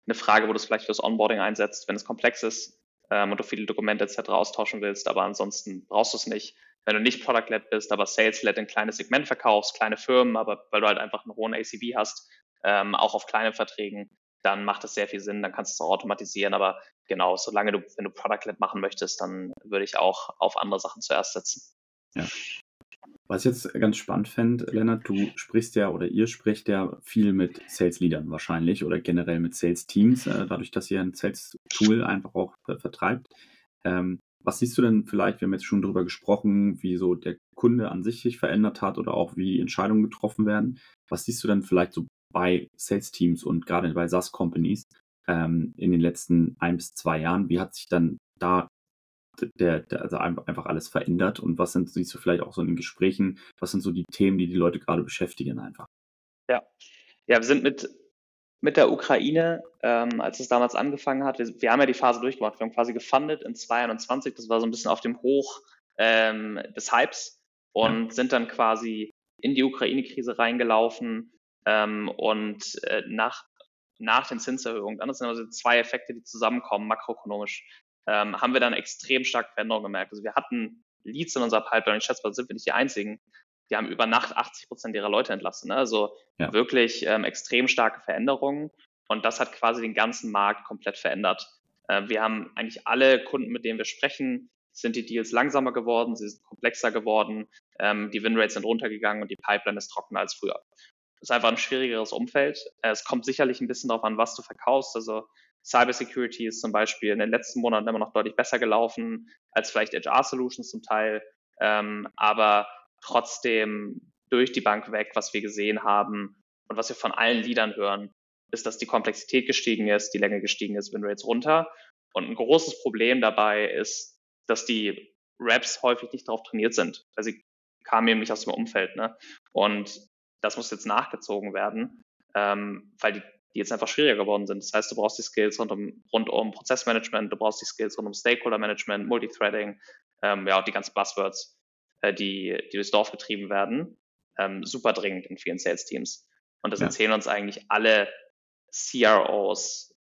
eine Frage, wo du es vielleicht fürs Onboarding einsetzt, wenn es komplex ist ähm, und du viele Dokumente etc. austauschen willst, aber ansonsten brauchst du es nicht. Wenn du nicht Product-led bist, aber Sales-led ein kleines Segment verkaufst, kleine Firmen, aber weil du halt einfach einen hohen ACB hast, ähm, auch auf kleinen Verträgen, dann macht das sehr viel Sinn, dann kannst du es auch automatisieren, aber genau, solange du, wenn du Product-led machen möchtest, dann würde ich auch auf andere Sachen zuerst setzen. Ja. Was ich jetzt ganz spannend fände, Lennart, du sprichst ja oder ihr spricht ja viel mit Sales-Leadern wahrscheinlich oder generell mit Sales-Teams, äh, dadurch, dass ihr ein Sales-Tool einfach auch vertreibt. Ähm, was siehst du denn vielleicht, wir haben jetzt schon darüber gesprochen, wie so der Kunde an sich sich verändert hat oder auch wie Entscheidungen getroffen werden. Was siehst du denn vielleicht so bei Sales-Teams und gerade bei SaaS-Companies ähm, in den letzten ein bis zwei Jahren? Wie hat sich dann da der, der, also einfach alles verändert und was sind, siehst du vielleicht auch so in den Gesprächen, was sind so die Themen, die die Leute gerade beschäftigen einfach? Ja, ja, wir sind mit, mit der Ukraine, ähm, als es damals angefangen hat, wir, wir, haben ja die Phase durchgemacht, wir haben quasi gefundet in 2021, das war so ein bisschen auf dem Hoch ähm, des Hypes und ja. sind dann quasi in die Ukraine-Krise reingelaufen ähm, und äh, nach, nach den Zinserhöhungen, dann sind also zwei Effekte, die zusammenkommen, makroökonomisch ähm, haben wir dann extrem stark Veränderungen gemerkt. Also wir hatten Leads in unserer Pipeline, ich schätze mal, sind wir nicht die einzigen. Die haben über Nacht 80 Prozent ihrer Leute entlassen. Ne? Also ja. wirklich ähm, extrem starke Veränderungen. Und das hat quasi den ganzen Markt komplett verändert. Äh, wir haben eigentlich alle Kunden, mit denen wir sprechen, sind die Deals langsamer geworden, sie sind komplexer geworden, ähm, die Winrates sind runtergegangen und die Pipeline ist trockener als früher. Ist einfach ein schwierigeres Umfeld. Äh, es kommt sicherlich ein bisschen darauf an, was du verkaufst. Also Cybersecurity ist zum Beispiel in den letzten Monaten immer noch deutlich besser gelaufen als vielleicht HR-Solutions zum Teil. Ähm, aber trotzdem durch die Bank weg, was wir gesehen haben und was wir von allen Leadern hören, ist, dass die Komplexität gestiegen ist, die Länge gestiegen ist, Winrates runter. Und ein großes Problem dabei ist, dass die Raps häufig nicht darauf trainiert sind, weil sie kamen nämlich aus dem Umfeld. Ne? Und das muss jetzt nachgezogen werden, ähm, weil die die jetzt einfach schwieriger geworden sind. Das heißt, du brauchst die Skills rund um, rund um Prozessmanagement, du brauchst die Skills rund um Stakeholder-Management, Multithreading, ähm, ja, auch die ganzen Buzzwords, äh, die, die durchs Dorf getrieben werden, ähm, super dringend in vielen Sales-Teams. Und das ja. erzählen uns eigentlich alle CROs,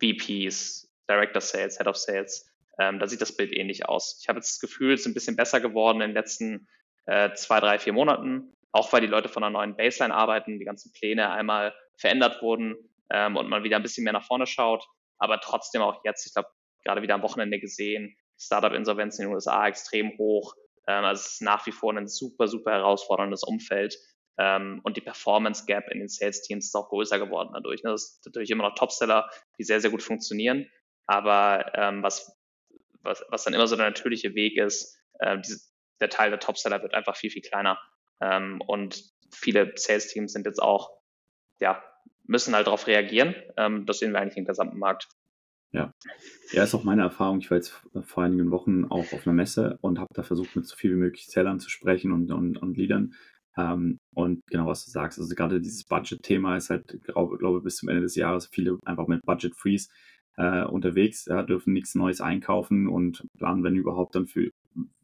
VPs, Director Sales, Head of Sales. Ähm, da sieht das Bild ähnlich aus. Ich habe jetzt das Gefühl, es ist ein bisschen besser geworden in den letzten äh, zwei, drei, vier Monaten, auch weil die Leute von einer neuen Baseline arbeiten, die ganzen Pläne einmal verändert wurden ähm, und man wieder ein bisschen mehr nach vorne schaut. Aber trotzdem auch jetzt, ich glaube, gerade wieder am Wochenende gesehen, Startup-Insolvenzen in den USA extrem hoch. Ähm, also es ist nach wie vor ein super, super herausforderndes Umfeld. Ähm, und die Performance Gap in den Sales Teams ist auch größer geworden dadurch. Ne? Das ist natürlich immer noch Topseller, die sehr, sehr gut funktionieren. Aber ähm, was, was, was dann immer so der natürliche Weg ist, äh, diese, der Teil der Topseller wird einfach viel, viel kleiner. Ähm, und viele Sales Teams sind jetzt auch, ja, müssen halt darauf reagieren. Ähm, das sehen wir eigentlich im gesamten Markt. Ja. ja, ist auch meine Erfahrung. Ich war jetzt vor einigen Wochen auch auf einer Messe und habe da versucht, mit so viel wie möglich Sellern zu sprechen und, und, und Leadern. Ähm, und genau, was du sagst, also gerade dieses Budget-Thema ist halt, glaube glaub, bis zum Ende des Jahres viele einfach mit Budget Freeze äh, unterwegs, ja, dürfen nichts Neues einkaufen und planen, wenn überhaupt, dann für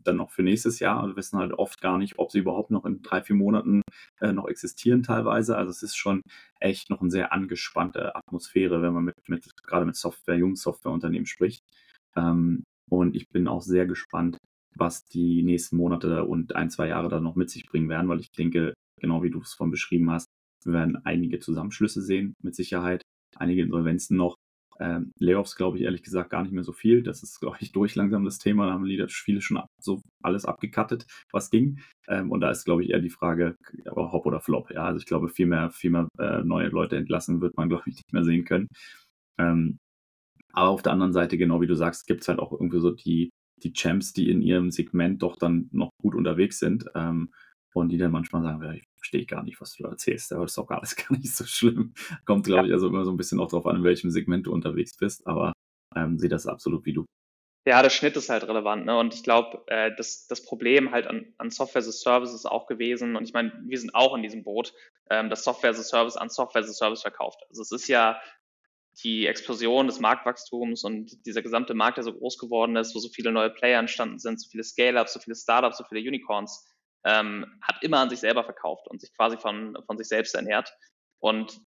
dann noch für nächstes Jahr und wissen halt oft gar nicht, ob sie überhaupt noch in drei, vier Monaten äh, noch existieren teilweise. Also es ist schon echt noch eine sehr angespannte Atmosphäre, wenn man mit, mit gerade mit Software, jungen Softwareunternehmen spricht. Ähm, und ich bin auch sehr gespannt, was die nächsten Monate und ein, zwei Jahre dann noch mit sich bringen werden, weil ich denke, genau wie du es von beschrieben hast, wir werden einige Zusammenschlüsse sehen, mit Sicherheit, einige Insolvenzen noch. Ähm, Layoffs glaube ich ehrlich gesagt gar nicht mehr so viel. Das ist, glaube ich, durch langsam das Thema. Da haben die viele schon ab, so alles abgekattet, was ging. Ähm, und da ist, glaube ich, eher die Frage, aber Hop oder Flop. Ja, also ich glaube, viel mehr, viel mehr äh, neue Leute entlassen wird man, glaube ich, nicht mehr sehen können. Ähm, aber auf der anderen Seite, genau wie du sagst, gibt es halt auch irgendwie so die, die Champs, die in ihrem Segment doch dann noch gut unterwegs sind. Ähm, und die dann manchmal sagen, ja, ich verstehe gar nicht, was du da erzählst, aber das ist auch alles gar nicht so schlimm. Kommt, glaube ja. ich, also immer so ein bisschen auch darauf an, in welchem Segment du unterwegs bist, aber ähm, sehe das absolut wie du. Ja, der Schnitt ist halt relevant. Ne? Und ich glaube, äh, das, das Problem halt an, an Software as a Service ist auch gewesen. Und ich meine, wir sind auch in diesem Boot, ähm, dass Software as a Service an Software as a Service verkauft. Also es ist ja die Explosion des Marktwachstums und dieser gesamte Markt, der so groß geworden ist, wo so viele neue Player entstanden sind, so viele Scale-Ups, so viele Startups, so viele Unicorns, ähm, hat immer an sich selber verkauft und sich quasi von, von sich selbst ernährt. Und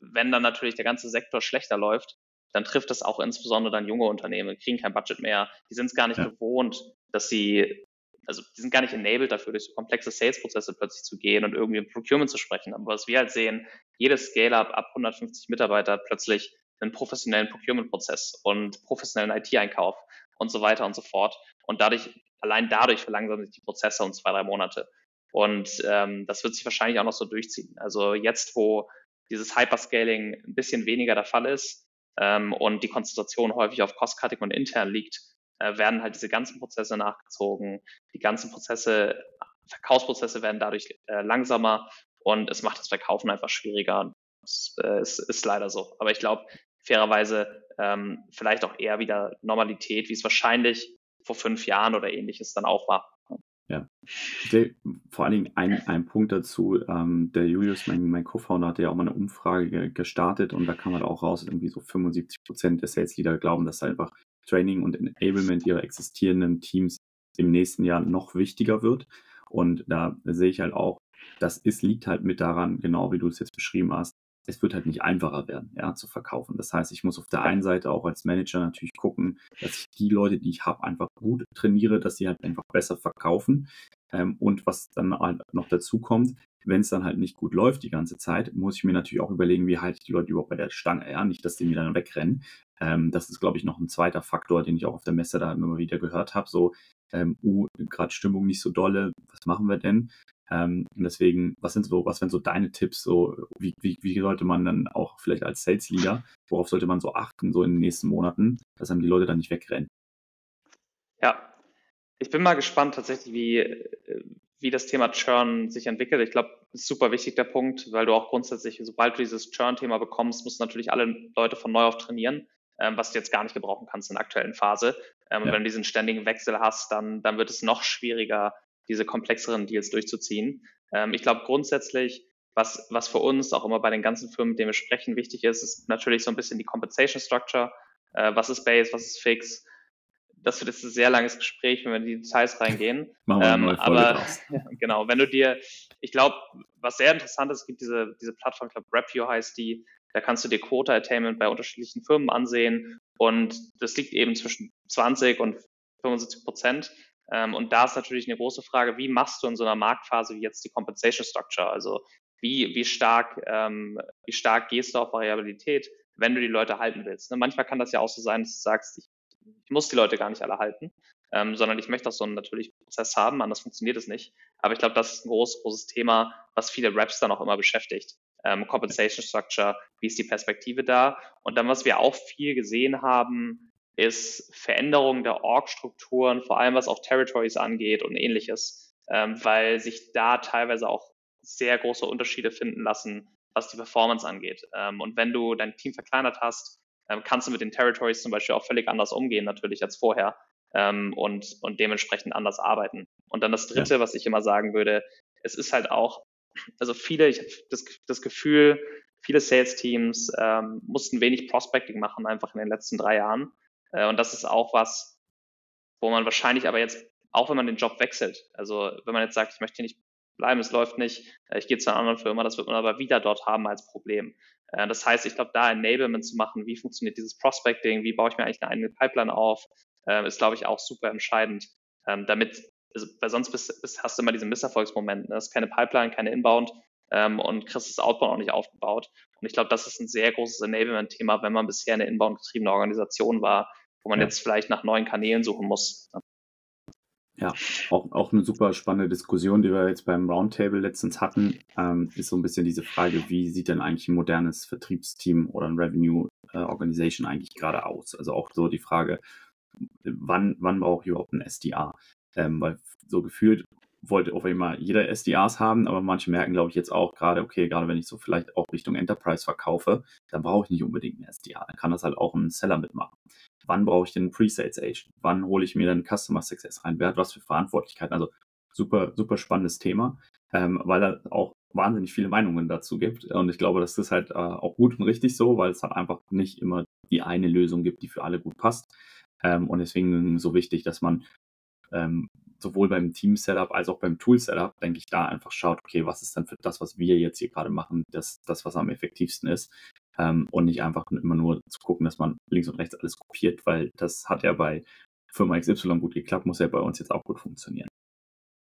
wenn dann natürlich der ganze Sektor schlechter läuft, dann trifft das auch insbesondere dann junge Unternehmen, die kriegen kein Budget mehr, die sind es gar nicht ja. gewohnt, dass sie, also die sind gar nicht enabled dafür, durch so komplexe Sales-Prozesse plötzlich zu gehen und irgendwie im Procurement zu sprechen. Aber was wir halt sehen, jedes Scale-Up ab 150 Mitarbeiter hat plötzlich einen professionellen Procurement-Prozess und professionellen IT-Einkauf und so weiter und so fort. Und dadurch, allein dadurch verlangsamen sich die Prozesse um zwei, drei Monate. Und ähm, das wird sich wahrscheinlich auch noch so durchziehen. Also jetzt, wo dieses Hyperscaling ein bisschen weniger der Fall ist ähm, und die Konzentration häufig auf Cost-Cutting und intern liegt, äh, werden halt diese ganzen Prozesse nachgezogen. Die ganzen Prozesse, Verkaufsprozesse werden dadurch äh, langsamer und es macht das Verkaufen einfach schwieriger. Das äh, ist, ist leider so. Aber ich glaube, fairerweise ähm, vielleicht auch eher wieder Normalität, wie es wahrscheinlich vor fünf Jahren oder ähnliches dann auch war. Ja, vor allen Dingen ein, ein Punkt dazu, ähm, der Julius, mein, mein Co-Founder, hat ja auch mal eine Umfrage gestartet und da kam halt auch raus, irgendwie so 75 Prozent der Sales Leader glauben, dass einfach Training und Enablement ihrer existierenden Teams im nächsten Jahr noch wichtiger wird. Und da sehe ich halt auch, das ist, liegt halt mit daran, genau wie du es jetzt beschrieben hast, es wird halt nicht einfacher werden, ja, zu verkaufen. Das heißt, ich muss auf der einen Seite auch als Manager natürlich gucken, dass ich die Leute, die ich habe, einfach gut trainiere, dass sie halt einfach besser verkaufen. Ähm, und was dann halt noch dazu kommt, wenn es dann halt nicht gut läuft die ganze Zeit, muss ich mir natürlich auch überlegen, wie halte ich die Leute überhaupt bei der Stange, ja, nicht, dass die mir dann wegrennen. Ähm, das ist, glaube ich, noch ein zweiter Faktor, den ich auch auf der Messe da immer wieder gehört habe. So, ähm, uh, gerade Stimmung nicht so dolle, was machen wir denn? Ähm, und deswegen, was sind so, was wären so deine Tipps? So, wie, wie, wie sollte man dann auch vielleicht als Sales Leader, worauf sollte man so achten, so in den nächsten Monaten, dass einem die Leute dann nicht wegrennen? Ja, ich bin mal gespannt tatsächlich, wie, wie das Thema Churn sich entwickelt. Ich glaube, das ist super wichtig der Punkt, weil du auch grundsätzlich, sobald du dieses Churn-Thema bekommst, musst du natürlich alle Leute von neu auf trainieren, ähm, was du jetzt gar nicht gebrauchen kannst in der aktuellen Phase. Ähm, ja. Und wenn du diesen ständigen Wechsel hast, dann, dann wird es noch schwieriger, diese komplexeren Deals durchzuziehen. Ähm, ich glaube grundsätzlich, was, was für uns auch immer bei den ganzen Firmen, mit denen wir sprechen, wichtig ist, ist natürlich so ein bisschen die Compensation Structure. Äh, was ist Base, was ist Fix? Das wird jetzt ein sehr langes Gespräch, wenn wir in die Details reingehen. Machen wir ähm, aber ja, genau, wenn du dir, ich glaube, was sehr interessant ist, es gibt diese, diese Plattform, ich glaube, Rapio heißt die, da kannst du dir Quota Attainment bei unterschiedlichen Firmen ansehen und das liegt eben zwischen 20 und 75 Prozent. Ähm, und da ist natürlich eine große Frage, wie machst du in so einer Marktphase wie jetzt die Compensation Structure? Also wie, wie, stark, ähm, wie stark gehst du auf Variabilität, wenn du die Leute halten willst? Ne? Manchmal kann das ja auch so sein, dass du sagst, ich, ich muss die Leute gar nicht alle halten, ähm, sondern ich möchte auch so einen natürlichen Prozess haben, anders funktioniert es nicht. Aber ich glaube, das ist ein großes, großes Thema, was viele Raps dann auch immer beschäftigt. Ähm, Compensation Structure, wie ist die Perspektive da? Und dann, was wir auch viel gesehen haben, ist Veränderung der Org-Strukturen, vor allem was auch Territories angeht und ähnliches, ähm, weil sich da teilweise auch sehr große Unterschiede finden lassen, was die Performance angeht. Ähm, und wenn du dein Team verkleinert hast, ähm, kannst du mit den Territories zum Beispiel auch völlig anders umgehen, natürlich als vorher ähm, und, und dementsprechend anders arbeiten. Und dann das Dritte, ja. was ich immer sagen würde, es ist halt auch, also viele, ich habe das, das Gefühl, viele Sales-Teams ähm, mussten wenig Prospecting machen, einfach in den letzten drei Jahren. Äh, und das ist auch was, wo man wahrscheinlich aber jetzt, auch wenn man den Job wechselt, also wenn man jetzt sagt, ich möchte hier nicht bleiben, es läuft nicht, äh, ich gehe zu einer anderen Firma, das wird man aber wieder dort haben als Problem. Äh, das heißt, ich glaube, da Enablement zu machen, wie funktioniert dieses Prospecting, wie baue ich mir eigentlich eine eigene Pipeline auf, ist, glaube ich, auch super entscheidend, ähm, damit, also, weil sonst hast du immer diesen Misserfolgsmoment. Ne? Es ist keine Pipeline, keine Inbound ähm, und kriegst das Outbound auch nicht aufgebaut. Und ich glaube, das ist ein sehr großes Enablement-Thema, wenn man bisher eine inbound-getriebene Organisation war, wo man ja. jetzt vielleicht nach neuen Kanälen suchen muss. Ja, auch, auch eine super spannende Diskussion, die wir jetzt beim Roundtable letztens hatten, ähm, ist so ein bisschen diese Frage, wie sieht denn eigentlich ein modernes Vertriebsteam oder ein Revenue äh, Organization eigentlich gerade aus? Also auch so die Frage, wann, wann brauche ich überhaupt ein SDA? Ähm, weil so gefühlt wollte auf einmal jeder SDRs haben, aber manche merken, glaube ich, jetzt auch gerade, okay, gerade wenn ich so vielleicht auch Richtung Enterprise verkaufe, dann brauche ich nicht unbedingt einen SDR. Dann kann das halt auch ein Seller mitmachen. Wann brauche ich den Pre-Sales Agent? Wann hole ich mir dann Customer Success rein? Wer hat was für Verantwortlichkeiten? Also super, super spannendes Thema, ähm, weil da auch wahnsinnig viele Meinungen dazu gibt. Und ich glaube, das ist halt äh, auch gut und richtig so, weil es halt einfach nicht immer die eine Lösung gibt, die für alle gut passt. Ähm, und deswegen so wichtig, dass man ähm, sowohl beim Team-Setup als auch beim Tool-Setup, denke ich, da einfach schaut, okay, was ist dann für das, was wir jetzt hier gerade machen, das, das was am effektivsten ist. Ähm, und nicht einfach immer nur zu gucken, dass man links und rechts alles kopiert, weil das hat ja bei Firma XY gut geklappt, muss ja bei uns jetzt auch gut funktionieren.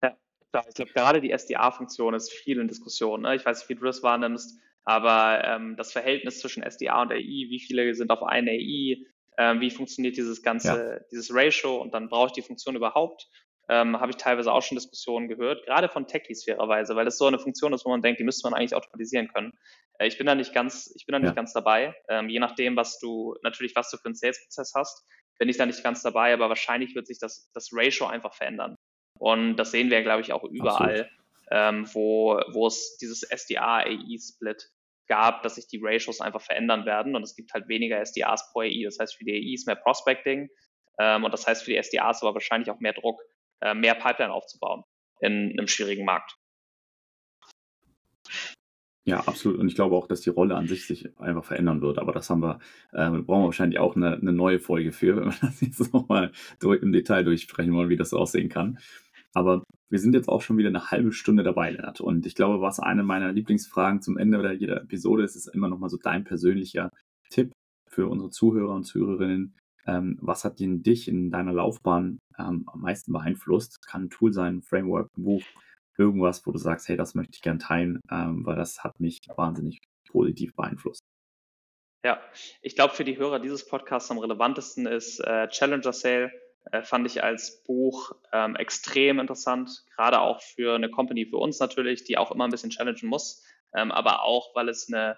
Ja, ich glaube, gerade die SDA-Funktion ist viel in Diskussion. Ne? Ich weiß nicht, wie du das wahrnimmst, aber ähm, das Verhältnis zwischen SDA und AI, wie viele sind auf eine AI, ähm, wie funktioniert dieses ganze, ja. dieses Ratio und dann brauche ich die Funktion überhaupt ähm, habe ich teilweise auch schon Diskussionen gehört, gerade von Techies fairerweise, weil das so eine Funktion ist, wo man denkt, die müsste man eigentlich automatisieren können. Äh, ich bin da nicht ganz, ich bin da nicht ja. ganz dabei. Ähm, je nachdem, was du, natürlich, was du für einen Sales-Prozess hast, bin ich da nicht ganz dabei, aber wahrscheinlich wird sich das, das Ratio einfach verändern. Und das sehen wir, glaube ich, auch überall, ähm, wo, wo es dieses SDA-AI-Split gab, dass sich die Ratios einfach verändern werden und es gibt halt weniger SDAs pro AI. Das heißt, für die AIs mehr Prospecting ähm, und das heißt für die SDAs aber wahrscheinlich auch mehr Druck äh, mehr Pipeline aufzubauen in einem schwierigen Markt. Ja, absolut. Und ich glaube auch, dass die Rolle an sich sich einfach verändern wird. Aber das haben wir, äh, brauchen wir wahrscheinlich auch eine, eine neue Folge für, wenn wir das jetzt nochmal im Detail durchsprechen wollen, wie das aussehen kann. Aber wir sind jetzt auch schon wieder eine halbe Stunde dabei, Lennart. Und ich glaube, was eine meiner Lieblingsfragen zum Ende jeder Episode ist, ist immer nochmal so dein persönlicher Tipp für unsere Zuhörer und Zuhörerinnen, ähm, was hat denn dich in deiner Laufbahn ähm, am meisten beeinflusst? Kann ein Tool sein, ein Framework, ein Buch, irgendwas, wo du sagst, hey, das möchte ich gern teilen, ähm, weil das hat mich wahnsinnig positiv beeinflusst. Ja, ich glaube, für die Hörer dieses Podcasts am relevantesten ist äh, Challenger Sale. Äh, fand ich als Buch ähm, extrem interessant, gerade auch für eine Company für uns natürlich, die auch immer ein bisschen challengen muss, ähm, aber auch, weil es eine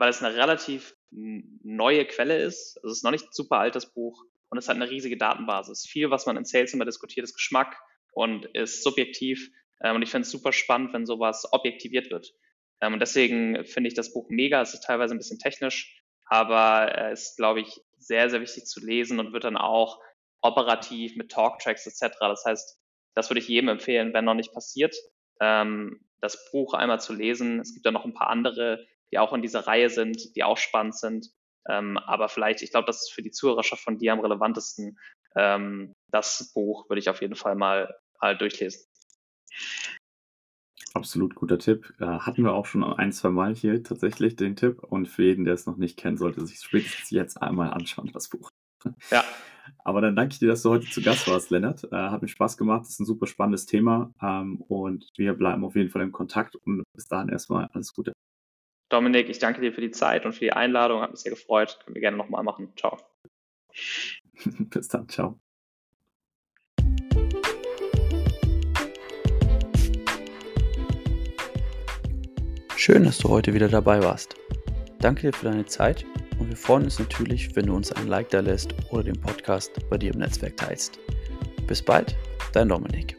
weil es eine relativ neue Quelle ist. Also es ist noch nicht super altes Buch und es hat eine riesige Datenbasis. Viel, was man in Sales immer diskutiert, ist Geschmack und ist subjektiv. Ähm, und ich finde es super spannend, wenn sowas objektiviert wird. Ähm, und deswegen finde ich das Buch mega. Es ist teilweise ein bisschen technisch, aber es ist, glaube ich, sehr, sehr wichtig zu lesen und wird dann auch operativ mit Talktracks etc. Das heißt, das würde ich jedem empfehlen, wenn noch nicht passiert, ähm, das Buch einmal zu lesen. Es gibt da noch ein paar andere die auch in dieser Reihe sind, die auch spannend sind. Ähm, aber vielleicht, ich glaube, das ist für die Zuhörerschaft von dir am relevantesten. Ähm, das Buch würde ich auf jeden Fall mal, mal durchlesen. Absolut guter Tipp. Äh, hatten wir auch schon ein, zwei Mal hier tatsächlich den Tipp. Und für jeden, der es noch nicht kennt, sollte sich spätestens jetzt einmal anschauen, das Buch. Ja. Aber dann danke ich dir, dass du heute zu Gast warst, Lennart. Äh, hat mir Spaß gemacht. Das ist ein super spannendes Thema. Ähm, und wir bleiben auf jeden Fall im Kontakt. Und bis dahin erstmal alles Gute. Dominik, ich danke dir für die Zeit und für die Einladung. Hat mich sehr gefreut. Können wir gerne nochmal machen. Ciao. Bis dann. Ciao. Schön, dass du heute wieder dabei warst. Danke dir für deine Zeit und wir freuen uns natürlich, wenn du uns ein Like da lässt oder den Podcast bei dir im Netzwerk teilst. Bis bald, dein Dominik.